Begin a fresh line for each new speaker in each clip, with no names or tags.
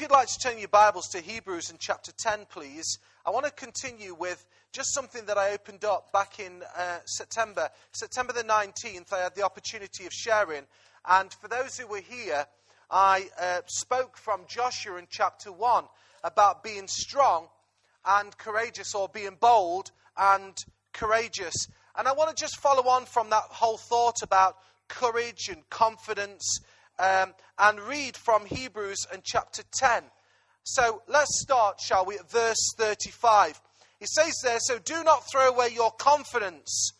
If you'd like to turn your Bibles to Hebrews in chapter 10, please, I want to continue with just something that I opened up back in uh, September. September the 19th, I had the opportunity of sharing. And for those who were here, I uh, spoke from Joshua in chapter 1 about being strong and courageous, or being bold and courageous. And I want to just follow on from that whole thought about courage and confidence um, and read from Hebrews and chapter 10. So let's start, shall we, at verse 35. He says there, So do not throw away your confidence,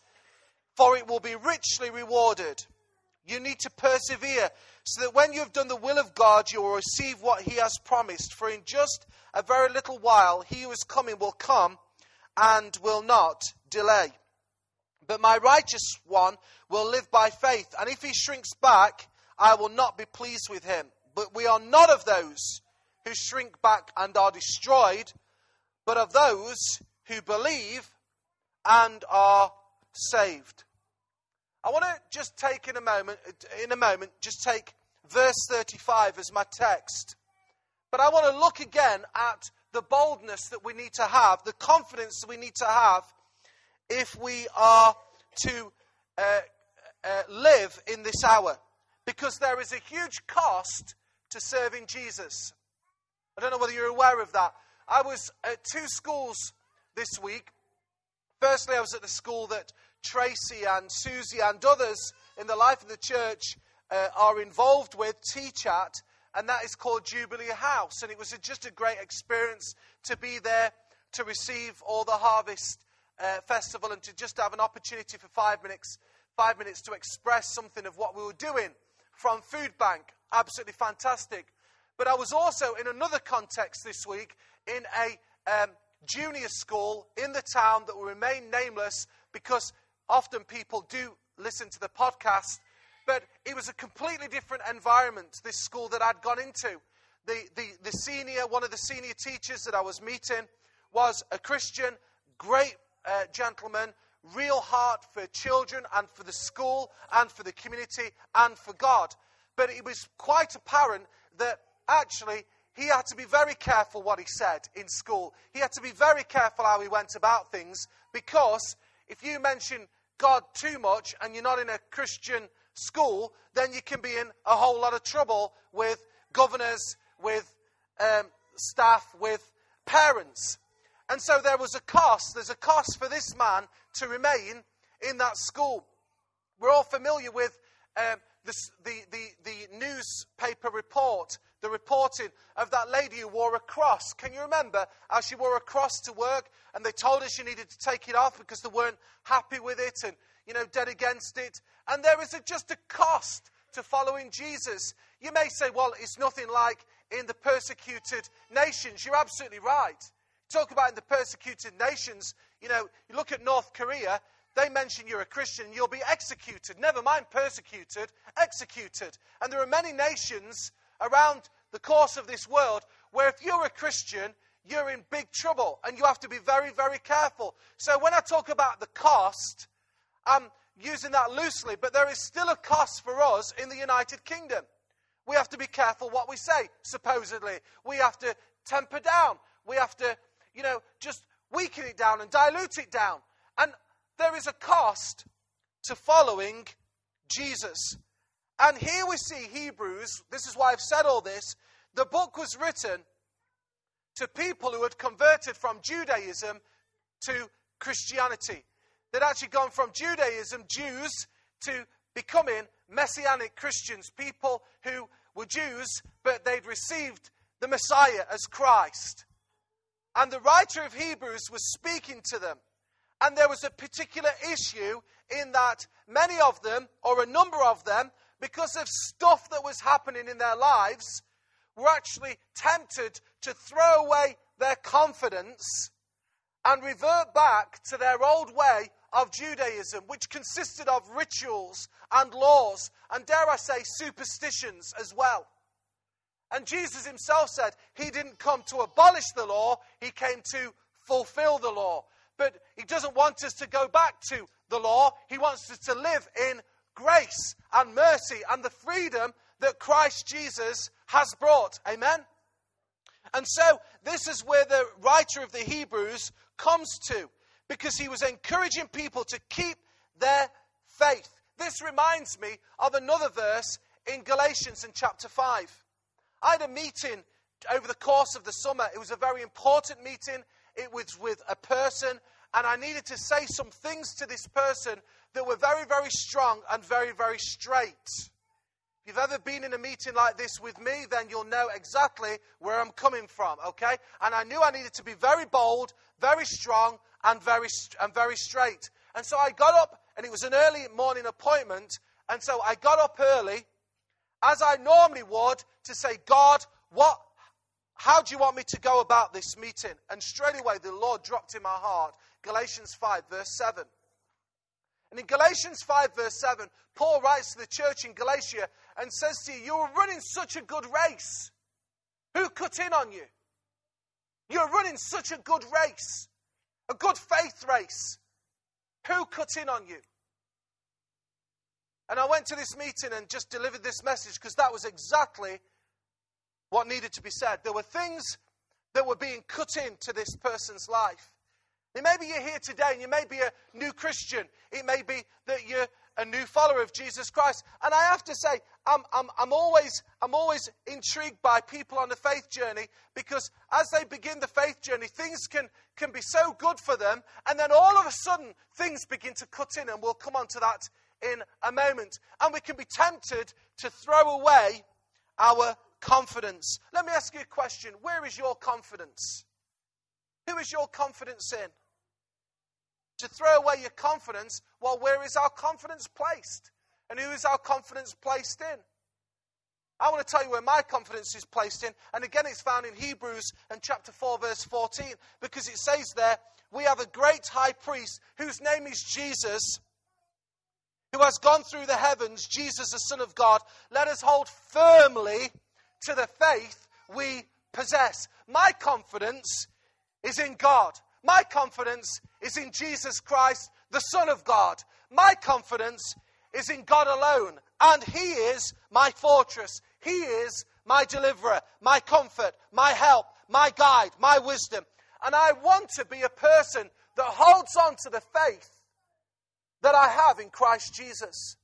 for it will be richly rewarded. You need to persevere so that when you have done the will of God, you will receive what He has promised. For in just a very little while, He who is coming will come and will not delay. But my righteous one will live by faith, and if he shrinks back, I will not be pleased with him. But we are not of those who shrink back and are destroyed, but of those who believe and are saved. I want to just take in a moment, in a moment, just take verse 35 as my text. But I want to look again at the boldness that we need to have, the confidence that we need to have if we are to uh, uh, live in this hour. Because there is a huge cost to serving Jesus. I don't know whether you're aware of that. I was at two schools this week. Firstly, I was at the school that Tracy and Susie and others in the life of the church uh, are involved with, Teach at, and that is called Jubilee House. And it was a, just a great experience to be there to receive all the harvest uh, festival and to just have an opportunity for five minutes, five minutes to express something of what we were doing from Food Bank. Absolutely fantastic. But I was also in another context this week in a um, junior school in the town that will remain nameless because often people do listen to the podcast. But it was a completely different environment, this school that I'd gone into. The, the, the senior, one of the senior teachers that I was meeting was a Christian, great uh, gentleman, real heart for children and for the school and for the community and for God. But it was quite apparent that actually he had to be very careful what he said in school. He had to be very careful how he went about things because if you mention God too much and you're not in a Christian school, then you can be in a whole lot of trouble with governors, with um, staff, with parents. And so there was a cost. There's a cost for this man to remain in that school. We're all familiar with um, the, the, the, the newspaper report, the reporting of that lady who wore a cross. Can you remember how she wore a cross to work and they told her she needed to take it off because they weren't happy with it and, you know, dead against it? And there is a, just a cost to following Jesus. You may say, well, it's nothing like in the persecuted nations. You're absolutely right. Talk about in the persecuted nations, you know, you look at North Korea, they mention you're a Christian, you'll be executed. Never mind persecuted, executed. And there are many nations around the course of this world where if you're a Christian, you're in big trouble and you have to be very, very careful. So when I talk about the cost, I'm using that loosely, but there is still a cost for us in the United Kingdom. We have to be careful what we say, supposedly. We have to temper down. We have to you know, just weaken it down and dilute it down. And there is a cost to following Jesus. And here we see Hebrews, this is why I've said all this. The book was written to people who had converted from Judaism to Christianity. They'd actually gone from Judaism, Jews, to becoming Messianic Christians, people who were Jews, but they'd received the Messiah as Christ. And the writer of Hebrews was speaking to them. And there was a particular issue in that many of them, or a number of them, because of stuff that was happening in their lives, were actually tempted to throw away their confidence and revert back to their old way of Judaism, which consisted of rituals and laws, and dare I say, superstitions as well. And Jesus himself said he didn't come to abolish the law, he came to fulfill the law. But he doesn't want us to go back to the law, he wants us to live in grace and mercy and the freedom that Christ Jesus has brought. Amen? And so, this is where the writer of the Hebrews comes to, because he was encouraging people to keep their faith. This reminds me of another verse in Galatians in chapter 5. I had a meeting over the course of the summer. It was a very important meeting. It was with a person, and I needed to say some things to this person that were very, very strong and very, very straight. If you've ever been in a meeting like this with me, then you'll know exactly where I'm coming from, okay? And I knew I needed to be very bold, very strong, and very, and very straight. And so I got up, and it was an early morning appointment, and so I got up early, as I normally would, to say, God, what, how do you want me to go about this meeting? And straight away, the Lord dropped in my heart Galatians 5, verse 7. And in Galatians 5, verse 7, Paul writes to the church in Galatia and says to you, You are running such a good race. Who cut in on you? You're running such a good race, a good faith race. Who cut in on you? And I went to this meeting and just delivered this message because that was exactly what needed to be said. There were things that were being cut into this person's life. It may be you're here today and you may be a new Christian. It may be that you're a new follower of Jesus Christ. And I have to say, I'm, I'm, I'm, always, I'm always intrigued by people on the faith journey because as they begin the faith journey, things can, can be so good for them. And then all of a sudden, things begin to cut in. And we'll come on to that in a moment. And we can be tempted to throw away our confidence. Let me ask you a question Where is your confidence? Who is your confidence in? To throw away your confidence, well, where is our confidence placed? And who is our confidence placed in? I want to tell you where my confidence is placed in. And again, it's found in Hebrews and chapter 4, verse 14, because it says there, we have a great high priest whose name is Jesus, who has gone through the heavens, Jesus, the Son of God. Let us hold firmly to the faith we possess. My confidence is in God. My confidence is in Jesus Christ, the Son of God. My confidence is in God alone. And He is my fortress. He is my deliverer, my comfort, my help, my guide, my wisdom. And I want to be a person that holds on to the faith that I have in Christ Jesus.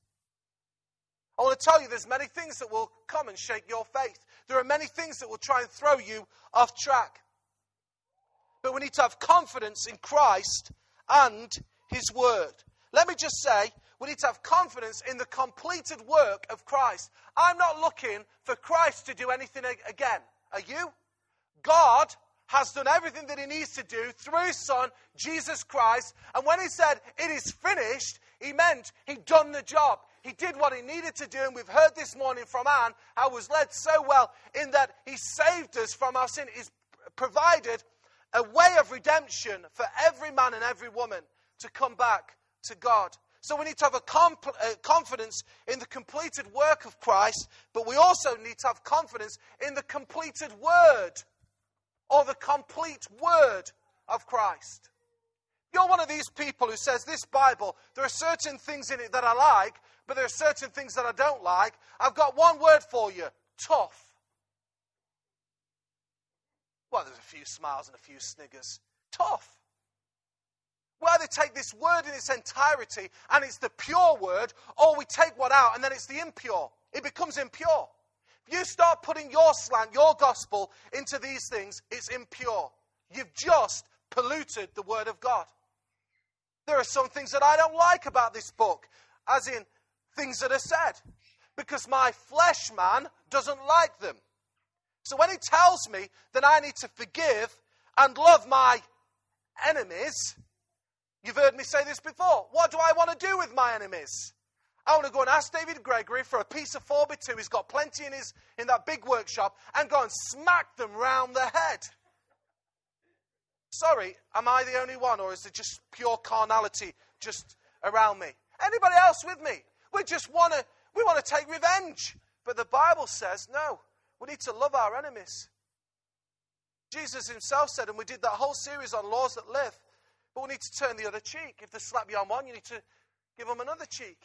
I want to tell you there's many things that will come and shake your faith. There are many things that will try and throw you off track. But we need to have confidence in Christ and His Word. Let me just say, we need to have confidence in the completed work of Christ. I'm not looking for Christ to do anything again. Are you? God has done everything that he needs to do through his son, Jesus Christ. And when he said, it is finished, he meant he'd done the job. He did what he needed to do. And we've heard this morning from Anne how was led so well in that he saved us from our sin. He's provided a way of redemption for every man and every woman to come back to God. So we need to have a comp- uh, confidence in the completed work of Christ, but we also need to have confidence in the completed word or the complete word of Christ. You're one of these people who says this Bible, there are certain things in it that I like, but there are certain things that I don't like. I've got one word for you tough. Well, there's a few smiles and a few sniggers. Tough. We either take this word in its entirety and it's the pure word, or we take what out and then it's the impure. It becomes impure. You start putting your slant, your gospel into these things, it's impure. You've just polluted the word of God. There are some things that I don't like about this book, as in things that are said, because my flesh man doesn't like them. So when he tells me that I need to forgive and love my enemies, you've heard me say this before. What do I want to do with my enemies? I want to go and ask David Gregory for a piece of 4x2. He's got plenty in, his, in that big workshop and go and smack them round the head. Sorry, am I the only one, or is it just pure carnality just around me? Anybody else with me? We just want to we want to take revenge. But the Bible says no. We need to love our enemies. Jesus himself said, and we did that whole series on laws that live, but we need to turn the other cheek. If they slap you on one, you need to give them another cheek.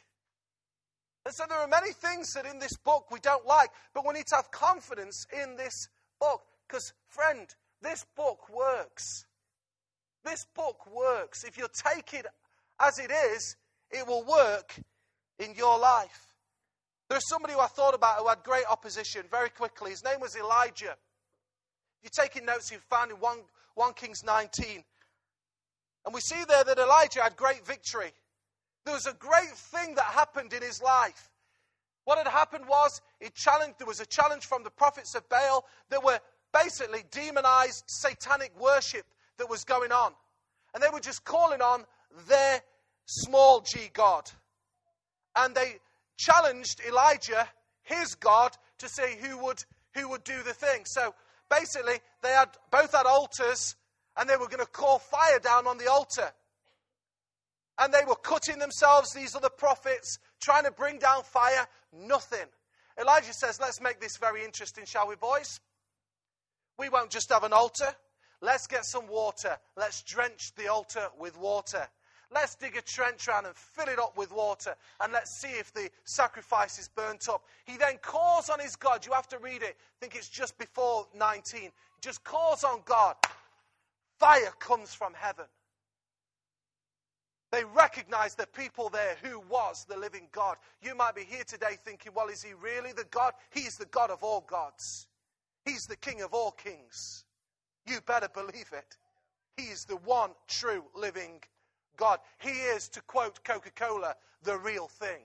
And so there are many things that in this book we don't like, but we need to have confidence in this book. Because, friend, this book works. This book works. If you take it as it is, it will work in your life. There's somebody who I thought about who had great opposition very quickly. His name was Elijah. If you're taking notes, you found in 1, 1 Kings 19. And we see there that Elijah had great victory. There was a great thing that happened in his life. What had happened was it challenged, there was a challenge from the prophets of Baal that were basically demonized satanic worship that was going on. And they were just calling on their small g God. And they challenged Elijah, his God, to see who would, who would do the thing. So basically, they had both had altars and they were going to call fire down on the altar. And they were cutting themselves, these other prophets, trying to bring down fire. Nothing. Elijah says, Let's make this very interesting, shall we, boys? We won't just have an altar. Let's get some water. Let's drench the altar with water. Let's dig a trench around and fill it up with water and let's see if the sacrifice is burnt up. He then calls on his God. You have to read it. I think it's just before 19. He just calls on God. Fire comes from heaven. They recognized the people there who was the living God. You might be here today thinking, well, is he really the God? He's the God of all gods. He's the King of all kings. You better believe it. He is the one true living God. He is, to quote Coca Cola, the real thing.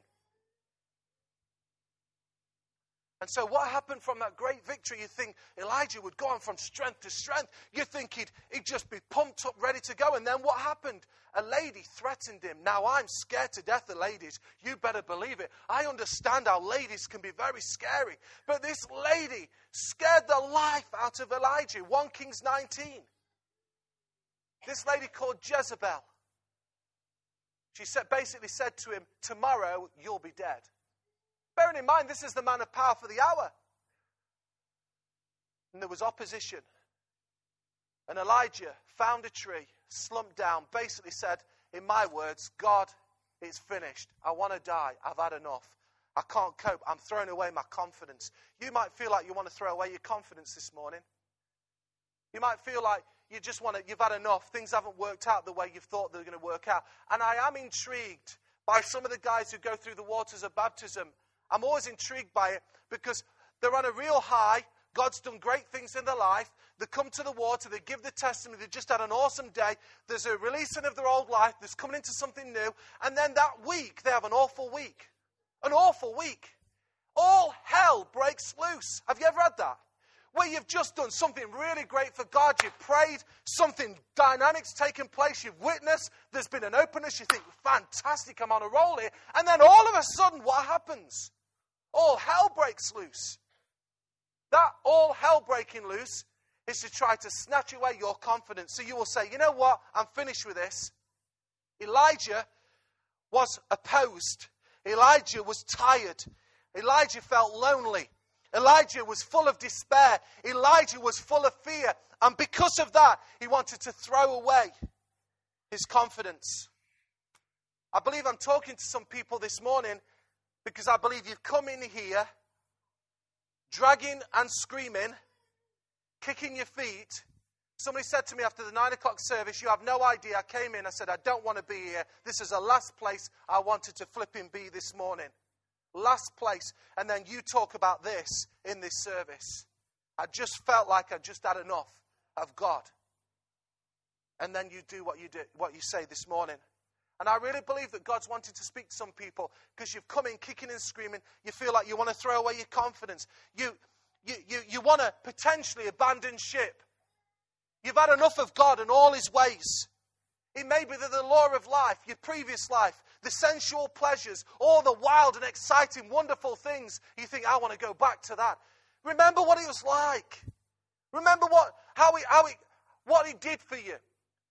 And so, what happened from that great victory? You think Elijah would go on from strength to strength. You think he'd, he'd just be pumped up, ready to go. And then what happened? A lady threatened him. Now, I'm scared to death of ladies. You better believe it. I understand how ladies can be very scary. But this lady scared the life out of Elijah. 1 Kings 19. This lady called Jezebel. She said, basically said to him, Tomorrow you'll be dead. Bearing in mind, this is the man of power for the hour. And there was opposition. And Elijah found a tree, slumped down, basically said, in my words, God, it's finished. I want to die. I've had enough. I can't cope. I'm throwing away my confidence. You might feel like you want to throw away your confidence this morning. You might feel like you just want to, you've had enough. Things haven't worked out the way you've thought they were going to work out. And I am intrigued by some of the guys who go through the waters of baptism. I'm always intrigued by it because they're on a real high. God's done great things in their life. They come to the water, they give the testimony, they just had an awesome day. There's a releasing of their old life, there's coming into something new. And then that week, they have an awful week. An awful week. All hell breaks loose. Have you ever had that? where you've just done something really great for God, you've prayed, something dynamic's taken place, you've witnessed, there's been an openness, you think, fantastic, I'm on a roll here. And then all of a sudden, what happens? All hell breaks loose. That all hell breaking loose is to try to snatch away your confidence. So you will say, you know what, I'm finished with this. Elijah was opposed, Elijah was tired, Elijah felt lonely. Elijah was full of despair. Elijah was full of fear. And because of that, he wanted to throw away his confidence. I believe I'm talking to some people this morning because I believe you've come in here dragging and screaming, kicking your feet. Somebody said to me after the nine o'clock service, You have no idea. I came in, I said, I don't want to be here. This is the last place I wanted to flip and be this morning. Last place. And then you talk about this in this service. I just felt like I just had enough of God. And then you do what you do, what you say this morning. And I really believe that God's wanting to speak to some people because you've come in kicking and screaming. You feel like you want to throw away your confidence. You, you, you, you want to potentially abandon ship. You've had enough of God and all his ways. It may be that the law of life, your previous life, the sensual pleasures, all the wild and exciting, wonderful things, you think, I want to go back to that. Remember what it was like. Remember what, how it, how it, what it did for you.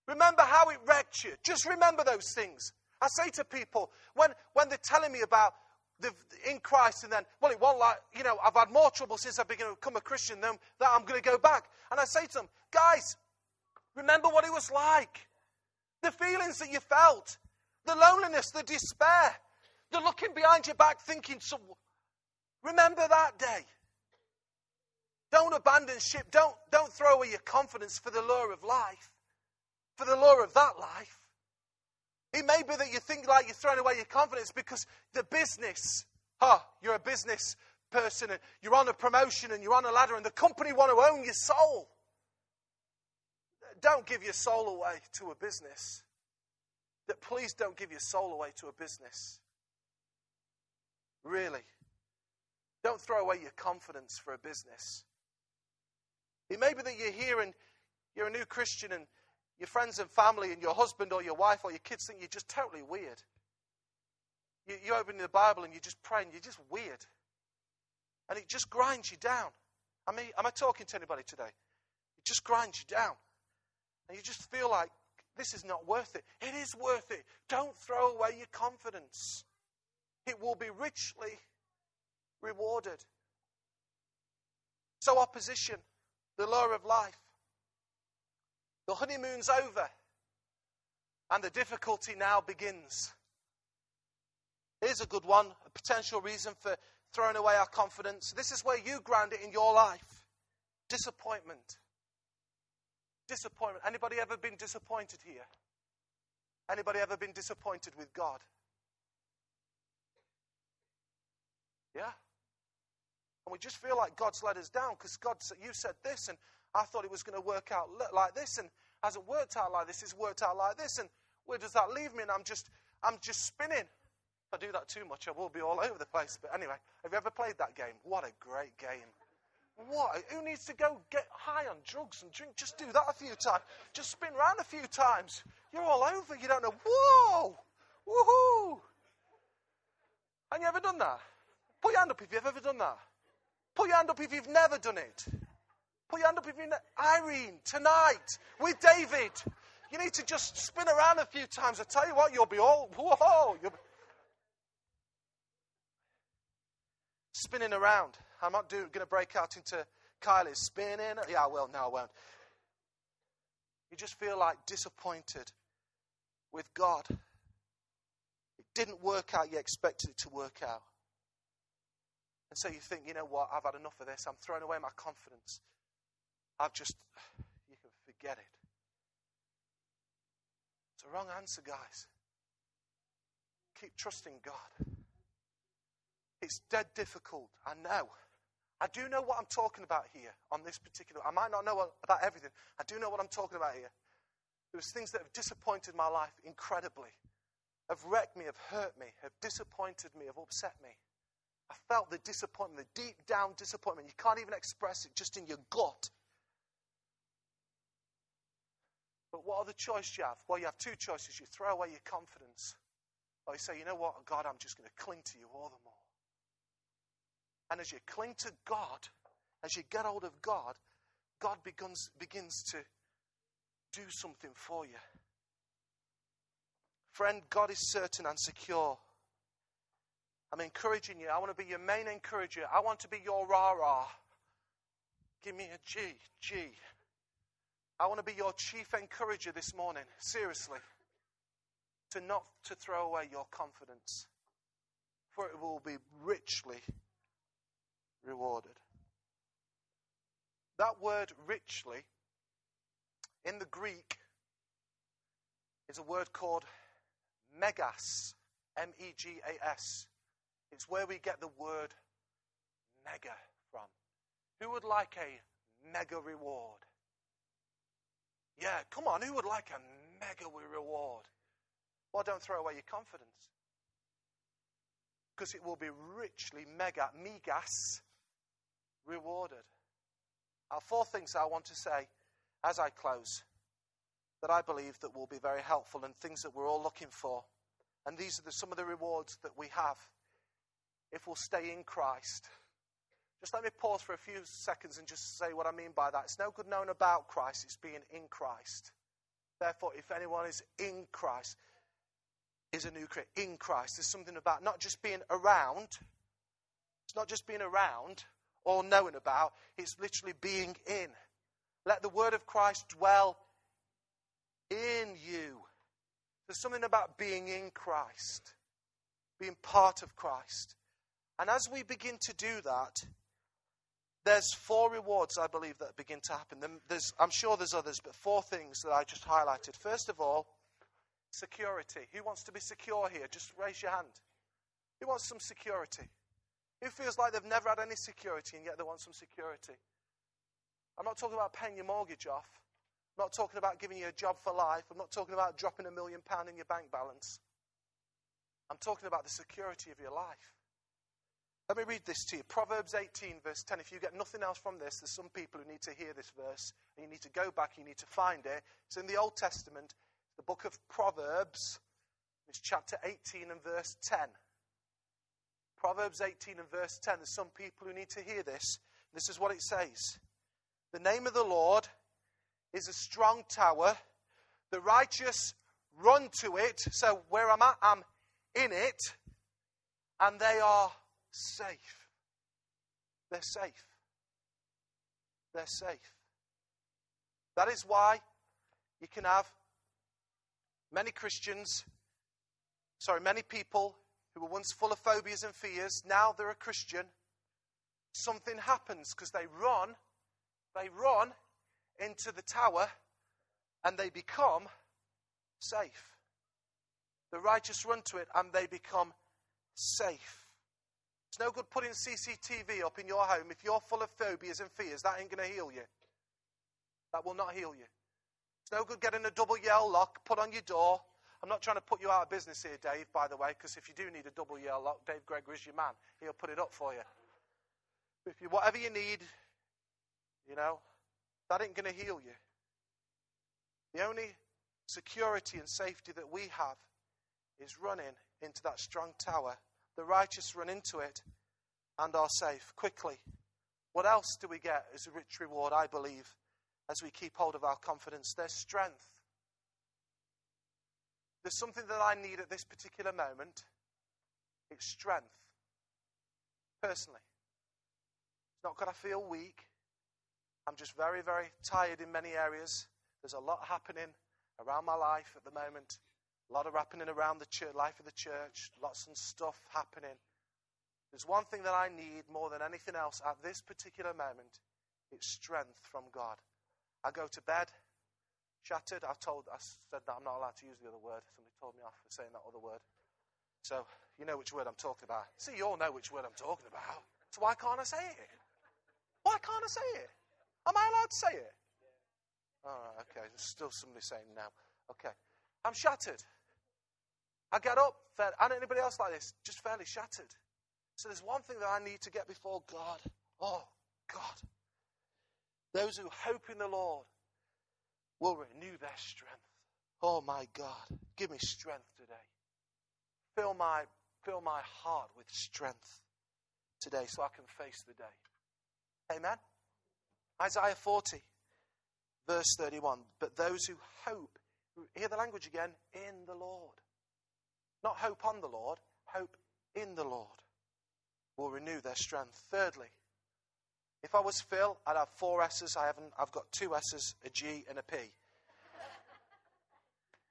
Remember how it wrecked you. Just remember those things. I say to people, when, when they're telling me about the, in Christ, and then, well, it won't like, you know, I've had more trouble since I've become a Christian than that I'm going to go back. And I say to them, guys, remember what it was like. The feelings that you felt the loneliness, the despair, the looking behind your back thinking, so remember that day. Don't abandon ship. Don't, don't throw away your confidence for the lure of life, for the lure of that life. It may be that you think like you're throwing away your confidence because the business, huh, you're a business person and you're on a promotion and you're on a ladder and the company want to own your soul. Don't give your soul away to a business. That please don't give your soul away to a business. Really. Don't throw away your confidence for a business. It may be that you're here and you're a new Christian and your friends and family and your husband or your wife or your kids think you're just totally weird. You, you open the Bible and you're just pray and you're just weird. And it just grinds you down. I mean, am I talking to anybody today? It just grinds you down. And you just feel like this is not worth it. It is worth it. Don't throw away your confidence. It will be richly rewarded. So, opposition, the lure of life. The honeymoon's over, and the difficulty now begins. Here's a good one a potential reason for throwing away our confidence. This is where you ground it in your life disappointment. Disappointment. Anybody ever been disappointed here? Anybody ever been disappointed with God? Yeah? And we just feel like God's let us down because God said, You said this, and I thought it was going to work out like this, and hasn't worked out like this. It's worked out like this, and where does that leave me? And I'm just, I'm just spinning. If I do that too much, I will be all over the place. But anyway, have you ever played that game? What a great game! What? Who needs to go get high on drugs and drink? Just do that a few times. Just spin around a few times. You're all over. You don't know. Whoa! Woohoo! And you ever done that? Put your hand up if you've ever done that. Put your hand up if you've never done it. Put your hand up if you've never. Irene, tonight with David. You need to just spin around a few times. I tell you what, you'll be all. Whoa! You'll be... Spinning around. I'm not going to break out into Kylie's spinning. Yeah, I will. No, I won't. You just feel like disappointed with God. It didn't work out you expected it to work out. And so you think, you know what, I've had enough of this. I'm throwing away my confidence. I've just, you can forget it. It's a wrong answer, guys. Keep trusting God. It's dead difficult, I know. I do know what I'm talking about here on this particular. I might not know about everything. I do know what I'm talking about here. There's things that have disappointed my life incredibly, have wrecked me, have hurt me, have disappointed me, have upset me. I felt the disappointment, the deep down disappointment. You can't even express it just in your gut. But what other choice do you have? Well, you have two choices. You throw away your confidence, or you say, you know what, God, I'm just going to cling to you all the more. And as you cling to God, as you get hold of God, God begins, begins to do something for you. Friend, God is certain and secure. I'm encouraging you. I want to be your main encourager. I want to be your rah rah. Give me a G, G. I want to be your chief encourager this morning. Seriously. To not to throw away your confidence. For it will be richly rewarded. That word richly in the Greek is a word called megas. M E G A S. It's where we get the word mega from. Who would like a mega reward? Yeah, come on, who would like a mega reward? Well, don't throw away your confidence. Because it will be richly mega, megas, rewarded. Our four things I want to say as I close that I believe that will be very helpful and things that we're all looking for. And these are the, some of the rewards that we have if we'll stay in Christ. Just let me pause for a few seconds and just say what I mean by that. It's no good knowing about Christ, it's being in Christ. Therefore, if anyone is in Christ, is a new creature in Christ. There's something about not just being around, it's not just being around or knowing about, it's literally being in. Let the word of Christ dwell in you. There's something about being in Christ, being part of Christ. And as we begin to do that, there's four rewards I believe that begin to happen. There's, I'm sure there's others, but four things that I just highlighted. First of all, security. Who wants to be secure here? Just raise your hand. Who wants some security? Who feels like they've never had any security and yet they want some security? I'm not talking about paying your mortgage off. I'm not talking about giving you a job for life. I'm not talking about dropping a million pound in your bank balance. I'm talking about the security of your life. Let me read this to you. Proverbs 18, verse 10. If you get nothing else from this, there's some people who need to hear this verse, and you need to go back, you need to find it. It's in the Old Testament, the book of Proverbs. It's chapter 18 and verse 10. Proverbs 18 and verse 10. There's some people who need to hear this. This is what it says The name of the Lord is a strong tower. The righteous run to it. So, where I'm at, I'm in it. And they are safe. They're safe. They're safe. That is why you can have many Christians, sorry, many people who were once full of phobias and fears, now they're a Christian. Something happens because they run, they run into the tower and they become safe. The righteous run to it and they become safe. It's no good putting CCTV up in your home if you're full of phobias and fears. That ain't going to heal you. That will not heal you. It's no good getting a double Yale lock put on your door. I'm not trying to put you out of business here, Dave, by the way, because if you do need a double Yale lock, Dave Gregory's your man. He'll put it up for you. If you, whatever you need, you know, that ain't going to heal you. The only security and safety that we have is running into that strong tower the righteous run into it and are safe quickly. What else do we get as a rich reward, I believe, as we keep hold of our confidence? There's strength. There's something that I need at this particular moment. It's strength. Personally. It's not because I feel weak. I'm just very, very tired in many areas. There's a lot happening around my life at the moment. A lot of happening around the church, life of the church, lots of stuff happening. There's one thing that I need more than anything else at this particular moment. It's strength from God. I go to bed shattered. I told, I said that I'm not allowed to use the other word. Somebody told me off for saying that other word. So you know which word I'm talking about. See, you all know which word I'm talking about. So why can't I say it? Why can't I say it? Am I allowed to say it? All right, okay. There's still somebody saying no. Okay. I'm shattered. I get up, and anybody else like this, just fairly shattered. So there's one thing that I need to get before God. Oh, God. Those who hope in the Lord will renew their strength. Oh, my God. Give me strength today. Fill my, fill my heart with strength today so I can face the day. Amen? Isaiah 40, verse 31. But those who hope, hear the language again, in the Lord not hope on the Lord, hope in the Lord will renew their strength. Thirdly, if I was Phil, I'd have four S's. I haven't. I've got two S's, a G, and a P.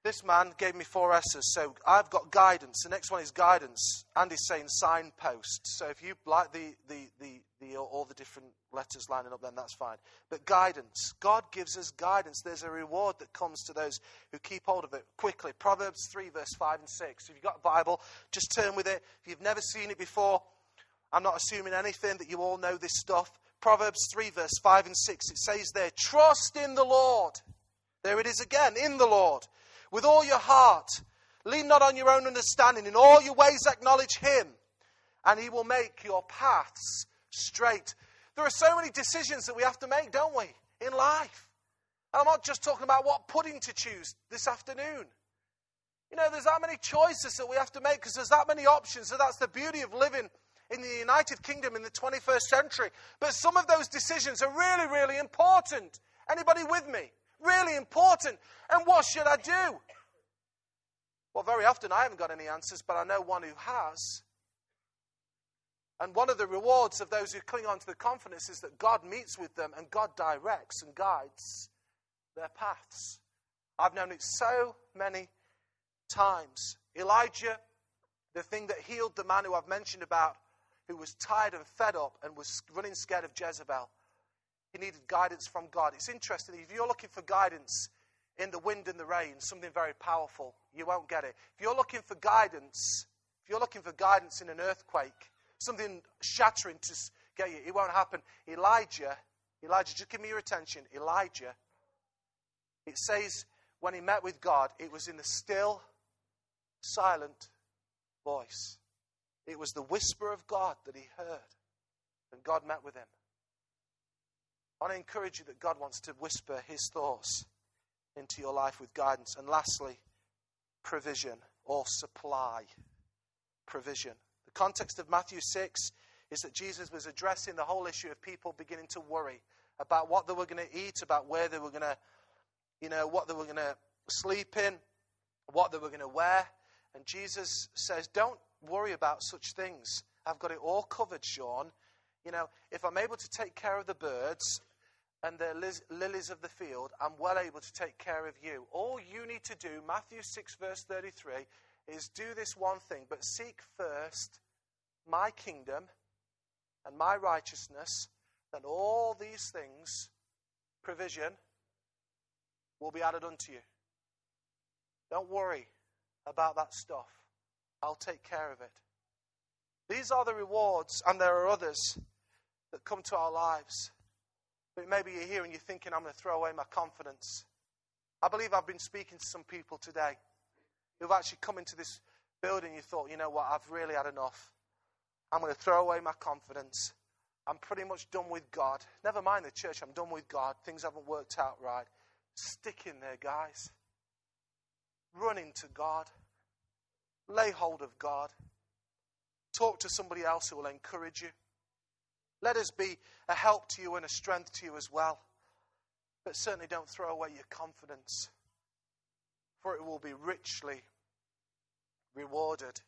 This man gave me four S's, so I've got guidance. The next one is guidance. Andy's saying signpost. So if you like the, the, the, the, all the different letters lining up, then that's fine. But guidance. God gives us guidance. There's a reward that comes to those who keep hold of it quickly. Proverbs 3, verse 5 and 6. If you've got a Bible, just turn with it. If you've never seen it before, I'm not assuming anything that you all know this stuff. Proverbs 3, verse 5 and 6. It says there, Trust in the Lord. There it is again, in the Lord with all your heart. Lean not on your own understanding. In all your ways, acknowledge Him, and He will make your paths straight. There are so many decisions that we have to make, don't we, in life? And I'm not just talking about what pudding to choose this afternoon. You know, there's that many choices that we have to make because there's that many options. So that's the beauty of living in the United Kingdom in the 21st century. But some of those decisions are really, really important. Anybody with me? Really important. And what should I do? Well, very often I haven't got any answers, but I know one who has. And one of the rewards of those who cling on to the confidence is that God meets with them and God directs and guides their paths. I've known it so many times. Elijah, the thing that healed the man who I've mentioned about who was tired and fed up and was running scared of Jezebel. He needed guidance from God. It's interesting. If you're looking for guidance in the wind and the rain, something very powerful, you won't get it. If you're looking for guidance, if you're looking for guidance in an earthquake, something shattering to get you, it won't happen. Elijah, Elijah, just give me your attention. Elijah, it says when he met with God, it was in the still, silent voice. It was the whisper of God that he heard, and God met with him. I want to encourage you that God wants to whisper his thoughts into your life with guidance. And lastly, provision or supply. Provision. The context of Matthew 6 is that Jesus was addressing the whole issue of people beginning to worry about what they were going to eat, about where they were going to, you know, what they were going to sleep in, what they were going to wear. And Jesus says, Don't worry about such things. I've got it all covered, Sean. You know, if I'm able to take care of the birds and the lilies of the field, I'm well able to take care of you. All you need to do, Matthew 6, verse 33, is do this one thing, but seek first my kingdom and my righteousness, then all these things, provision, will be added unto you. Don't worry about that stuff. I'll take care of it. These are the rewards, and there are others that come to our lives. But maybe you're here and you're thinking, I'm going to throw away my confidence. I believe I've been speaking to some people today who've actually come into this building. You thought, you know what, I've really had enough. I'm going to throw away my confidence. I'm pretty much done with God. Never mind the church, I'm done with God. Things haven't worked out right. Stick in there, guys. Run into God. Lay hold of God. Talk to somebody else who will encourage you. Let us be a help to you and a strength to you as well. But certainly don't throw away your confidence, for it will be richly rewarded